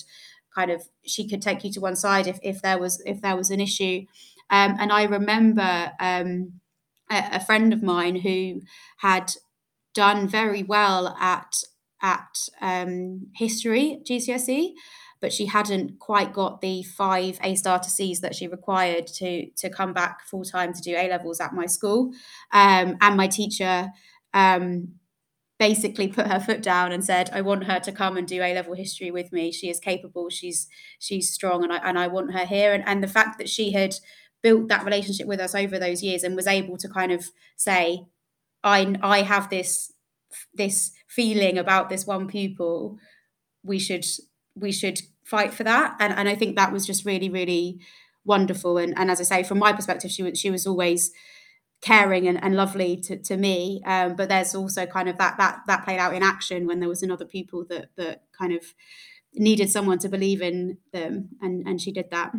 kind of she could take you to one side if if there was if there was an issue. Um, and I remember um, a, friend of mine who had done very well at at um, history GCSE but she hadn't quite got the five A star to C's that she required to to come back full time to do A levels at my school. Um, and my teacher um, basically put her foot down and said, "I want her to come and do A level history with me. She is capable. She's she's strong, and I and I want her here." And and the fact that she had built that relationship with us over those years and was able to kind of say, "I I have this." this feeling about this one pupil we should we should fight for that. And, and I think that was just really, really wonderful. And, and as I say, from my perspective, she was, she was always caring and, and lovely to, to me. Um, but there's also kind of that, that, that played out in action when there was another people that, that kind of needed someone to believe in them. And, and she did that.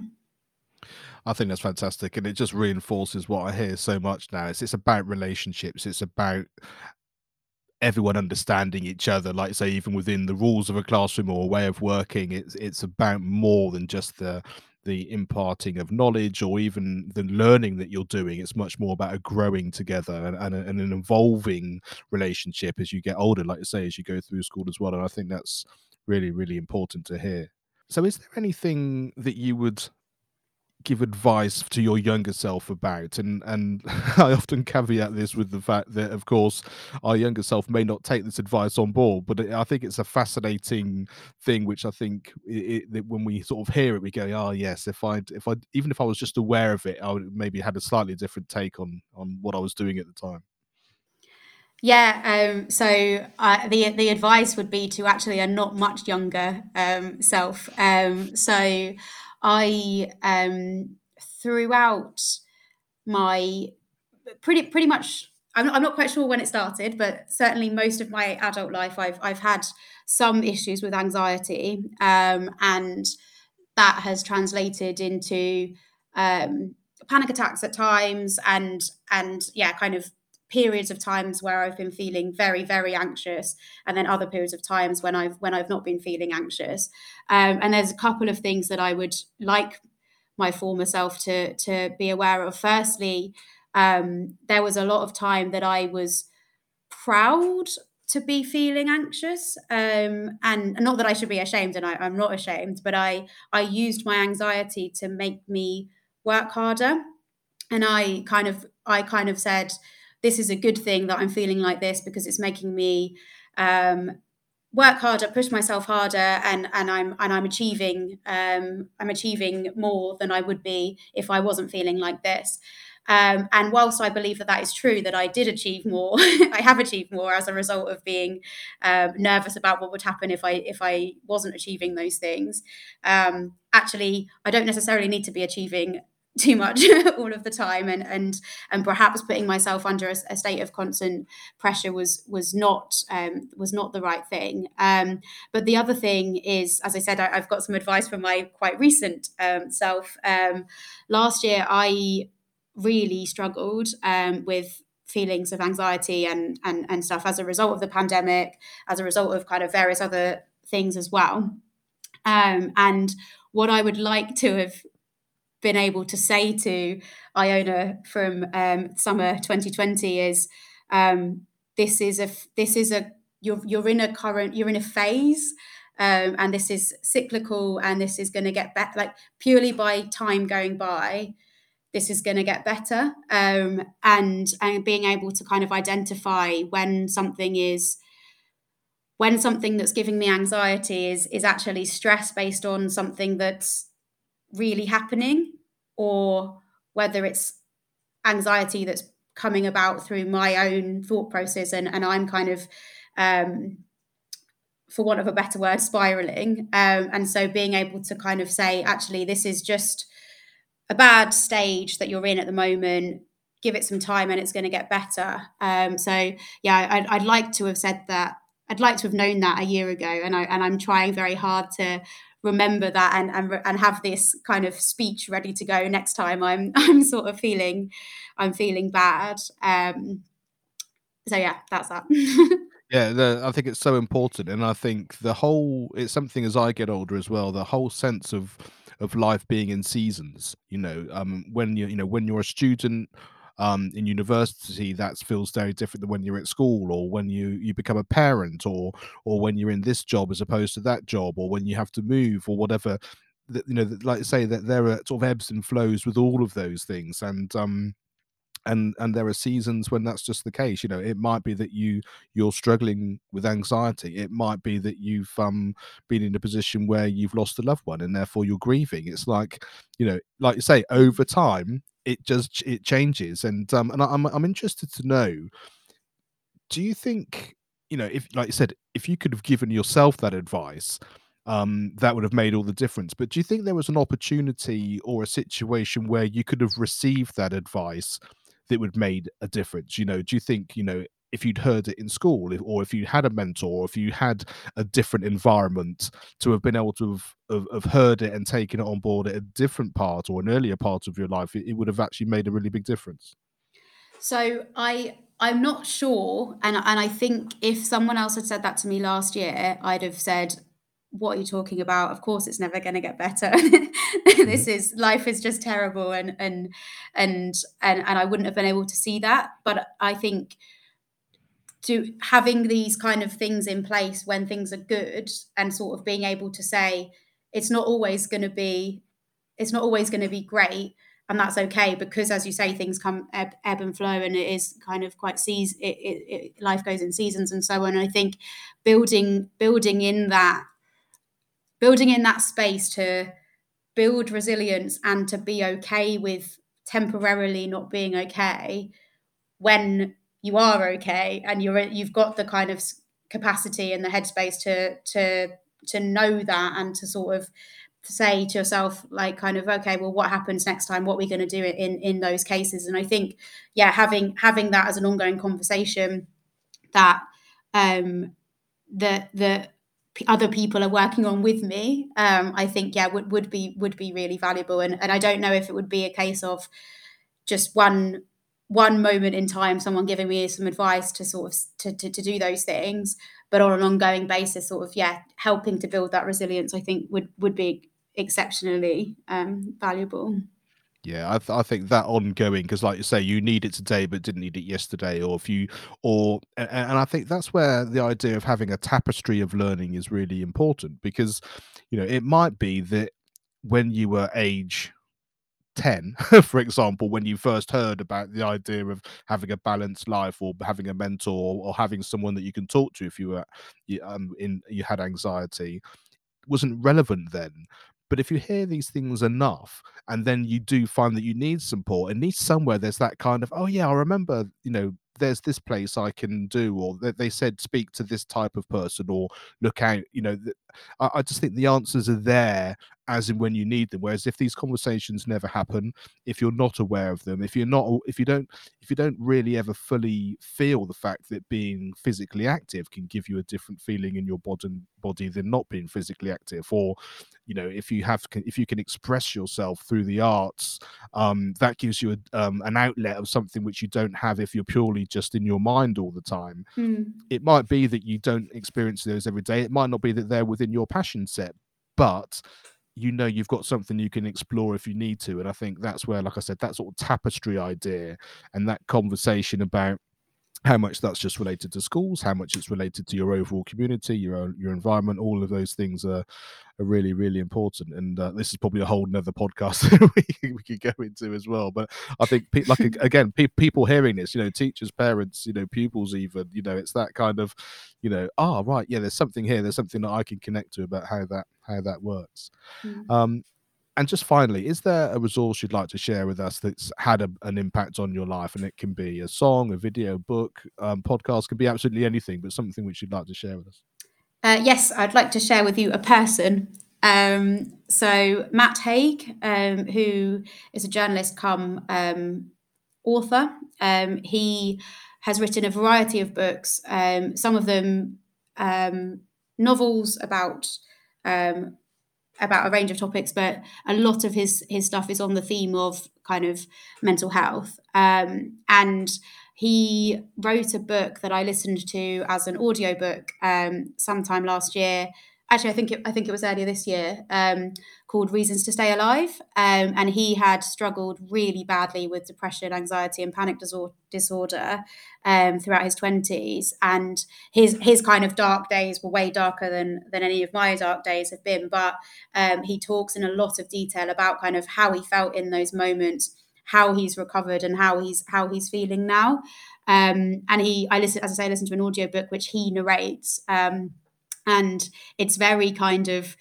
I think that's fantastic, and it just reinforces what I hear so much now. It's it's about relationships. It's about everyone understanding each other. Like say even within the rules of a classroom or a way of working it's it's about more than just the the imparting of knowledge or even the learning that you're doing. It's much more about a growing together and, and, and an evolving relationship as you get older like you say as you go through school as well. And i think that's really, really important to hear. So, is there anything that you would give advice to your younger self about and and i often caveat this with the fact that of course our younger self may not take this advice on board but i think it's a fascinating thing which i think it, it, when we sort of hear it we go oh yes if i if i even if i was just aware of it i would maybe had a slightly different take on on what i was doing at the time yeah, um, so uh, the the advice would be to actually a not much younger um, self. Um, so I um, throughout my pretty pretty much I'm, I'm not quite sure when it started, but certainly most of my adult life I've I've had some issues with anxiety, um, and that has translated into um, panic attacks at times, and and yeah, kind of periods of times where I've been feeling very, very anxious, and then other periods of times when I've when I've not been feeling anxious. Um, and there's a couple of things that I would like my former self to to be aware of. Firstly, um, there was a lot of time that I was proud to be feeling anxious um, and not that i should be ashamed and I, i'm not ashamed but i i used my anxiety to make me work harder and i kind of i kind of said this is a good thing that I'm feeling like this because it's making me um, work harder, push myself harder, and and I'm and I'm achieving um, I'm achieving more than I would be if I wasn't feeling like this. Um, and whilst I believe that that is true, that I did achieve more, I have achieved more as a result of being um, nervous about what would happen if I if I wasn't achieving those things. Um, actually, I don't necessarily need to be achieving too much all of the time and and and perhaps putting myself under a, a state of constant pressure was was not um, was not the right thing. Um, but the other thing is as i said I, have got some advice from my quite recent um, self. Um, last year i really struggled um, with feelings of anxiety and, and and stuff as a result of the pandemic as a result of kind of various other things as well. Um, and what I would like to have been able to say to Iona from um, summer 2020 is um, this is a this is a you're you're in a current you're in a phase um, and this is cyclical and this is going to get better like purely by time going by this is going to get better. Um, and and being able to kind of identify when something is when something that's giving me anxiety is is actually stress based on something that's really happening or whether it's anxiety that's coming about through my own thought process and, and I'm kind of um, for want of a better word spiraling. Um, and so being able to kind of say actually this is just a bad stage that you're in at the moment. Give it some time and it's going to get better. Um, so yeah I'd, I'd like to have said that. I'd like to have known that a year ago and I and I'm trying very hard to remember that and, and and have this kind of speech ready to go next time I'm I'm sort of feeling I'm feeling bad. Um, so yeah, that's that. yeah, the, I think it's so important, and I think the whole it's something as I get older as well. The whole sense of of life being in seasons. You know, um, when you you know when you're a student um, in university that feels very different than when you're at school or when you you become a parent or or when you're in this job as opposed to that job or when you have to move or whatever. That you know like I say that there are sort of ebbs and flows with all of those things and um and and there are seasons when that's just the case you know it might be that you you're struggling with anxiety it might be that you've um been in a position where you've lost a loved one and therefore you're grieving it's like you know like you say over time it just it changes and um and I'm I'm interested to know do you think you know if like you said if you could have given yourself that advice um, that would have made all the difference. But do you think there was an opportunity or a situation where you could have received that advice that would made a difference? You know, do you think you know if you'd heard it in school, if, or if you had a mentor, or if you had a different environment to have been able to have, have, have, heard it and taken it on board at a different part or an earlier part of your life, it, it would have actually made a really big difference. So I I'm not sure, and and I think if someone else had said that to me last year, I'd have said, "What are you talking about? Of course, it's never going to get better. mm-hmm. This is life is just terrible," and and and and and I wouldn't have been able to see that. But I think to having these kind of things in place when things are good and sort of being able to say it's not always going to be it's not always going to be great and that's okay because as you say things come ebb, ebb and flow and it is kind of quite seas it, it, it, life goes in seasons and so on and i think building building in that building in that space to build resilience and to be okay with temporarily not being okay when you are okay and you're you've got the kind of capacity and the headspace to to to know that and to sort of say to yourself like kind of okay well what happens next time? What are we going to do in in those cases? And i think yeah having having that as an ongoing conversation that um that that other people are working on with me um i think yeah would would be would be really valuable. And and i don't know if it would be a case of just one one moment in time someone giving me some advice to sort of to, to, to do those things but on an ongoing basis sort of yeah helping to build that resilience i think would would be exceptionally um, valuable yeah, I, th- I think that ongoing because, like you say, you need it today but didn't need it yesterday, or if you, or and, and I think that's where the idea of having a tapestry of learning is really important because, you know, it might be that when you were age 10 for example when you first heard about the idea of having a balanced life or having a mentor or, having someone that you can talk to if you were um, in you had anxiety wasn't relevant then but if you hear these things enough and then you do find that you need support and need somewhere there's that kind of oh yeah i remember you know there's this place I can do, or they said speak to this type of person, or look out. You know, I just think the answers are there as in when you need them. Whereas if these conversations never happen, if you're not aware of them, if you're not, if you don't, if you don't really ever fully feel the fact that being physically active can give you a different feeling in your body body than not being physically active, or you know, if you have, if you can express yourself through the arts, um, that gives you a, um, an outlet of something which you don't have if you're purely just in your mind all the time. Mm. It might be that you don't experience those every day. It might not be that they're within your passion set, but you know you've got something you can explore if you need to. And i think that's where like i said that sort of tapestry idea and that conversation about how much that's just related to schools, how much it's related to your overall community, your own, your environment. All of those things are, are really, really important. And uh, this is probably a whole nother podcast we, we could go into as well. But I think, pe- like again, pe- people hearing this, you know, teachers, parents, you know, pupils, even, you know, it's that kind of, you know, ah, oh, right, yeah, there's something here. There's something that I can connect to about how that how that works. Mm. Um, and just finally, is there a resource you'd like to share with us that's had a, an impact on your life? And it can be a song, a video, book, um, podcast, could be absolutely anything, but something which you'd like to share with us. Uh, yes, I'd like to share with you a person. Um, so Matt Haig, um, who is a journalist come um, author, um, he has written a variety of books. Um, some of them novels about about a range of topics, but a lot of his his stuff is on the theme of kind of mental health. Um, and he wrote a book that I listened to as an audiobook um, sometime last year actually, I think it, I think it was earlier this year, um, called "Reasons to Stay Alive," um, and he had struggled really badly with depression, anxiety, and panic disorder um, throughout his twenties. And his his kind of dark days were way darker than than any of my dark days have been. But um, he talks in a lot of detail about kind of how he felt in those moments, how he's recovered, and how he's how he's feeling now. Um, and he, I listen, as I say, I listen to an audiobook which he narrates. And it's very kind of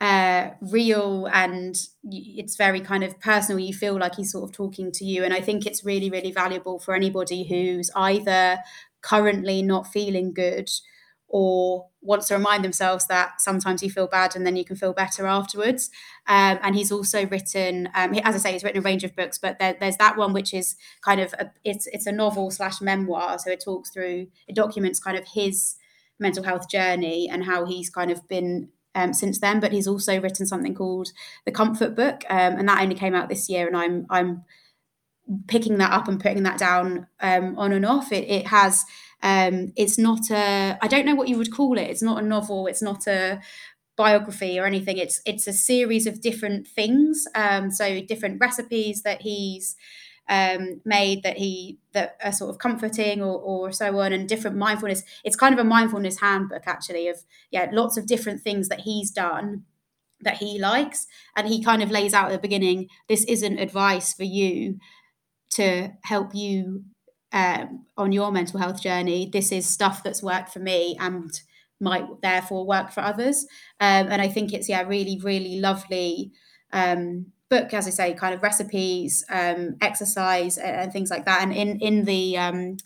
uh, real and it's very kind of personal. You feel like he's sort of talking to you. And I think it's really, really valuable for anybody who's either currently not feeling good or wants to remind themselves that sometimes you feel bad and then you can feel better afterwards. Um, and he's also written, um, as I say, he's written a range of books, but there, there's that one which is kind of a, it's it's a novel slash memoir. So it talks through, it documents kind of his mental health journey and how he's kind of been um, since then. But he's also written something called the Comfort Book, um, and that only came out this year. And I'm I'm picking that up and putting that down um, on and off. It it has um, it's not a I don't know what you would call it. It's not a novel. It's not a biography or anything. It's it's a series of different things. Um, so different recipes that he's um, made that he that are sort of comforting or, or so on, and different mindfulness. It's kind of a mindfulness handbook actually of yeah, lots of different things that he's done that he likes, and he kind of lays out at the beginning. This isn't advice for you to help you um, on your mental health journey. This is stuff that's worked for me and might therefore work for others. Um, and I think it's yeah, really, really lovely um, book, as I say, kind of recipes, um, exercise, and, and, things like that. And in in the um,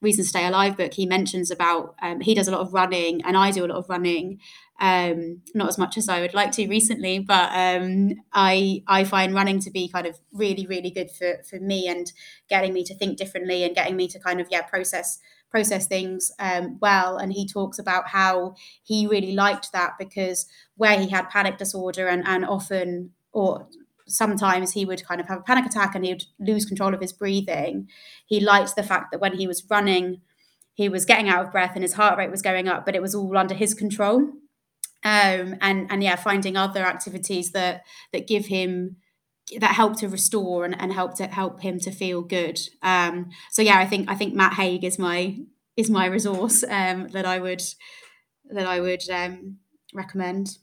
Reason to Stay Alive book, he mentions about um, he does a lot of running, and I do a lot of running. Um, not as much as I would like to recently, but um, I I find running to be kind of really really good for for me and getting me to think differently and getting me to kind of yeah process process things um, well. And he talks about how he really liked that because where he had panic disorder and and often or sometimes he would kind of have a panic attack and he would lose control of his breathing. He liked the fact that when he was running, he was getting out of breath and his heart rate was going up, but it was all under his control. Um, and and yeah, finding other activities that that give him that help to restore and, and help to help him to feel good. Um, so yeah, I think I think Matt Haig is my is my resource um, that I would that I would um, recommend.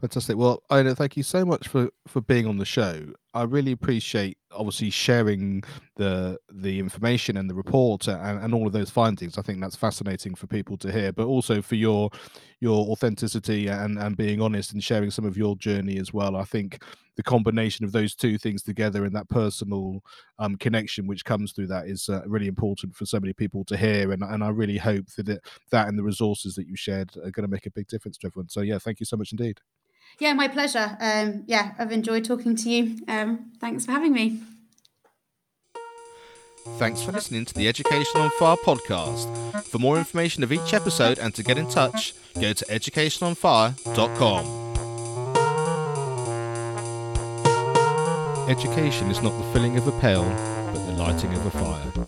Fantastic. Well, Ina, thank you so much for for being on the show. I really appreciate obviously sharing the the information and the report and, and all of those findings. I think that's fascinating for people to hear, but also for your your authenticity and and being honest and sharing some of your journey as well. I think the combination of those two things together and that personal um, connection which comes through that is uh, really important for so many people to hear. And and I really hope that it, that and the resources that you shared are going to make a big difference to everyone. So yeah, thank you so much indeed. Yeah, my pleasure. Um, yeah, I've enjoyed talking to you. Um, thanks for having me. Thanks for listening to the Education on Fire podcast. For more information of each episode and to get in touch, go to educationonfire.com. Education is not the filling of a pail, but the lighting of a fire.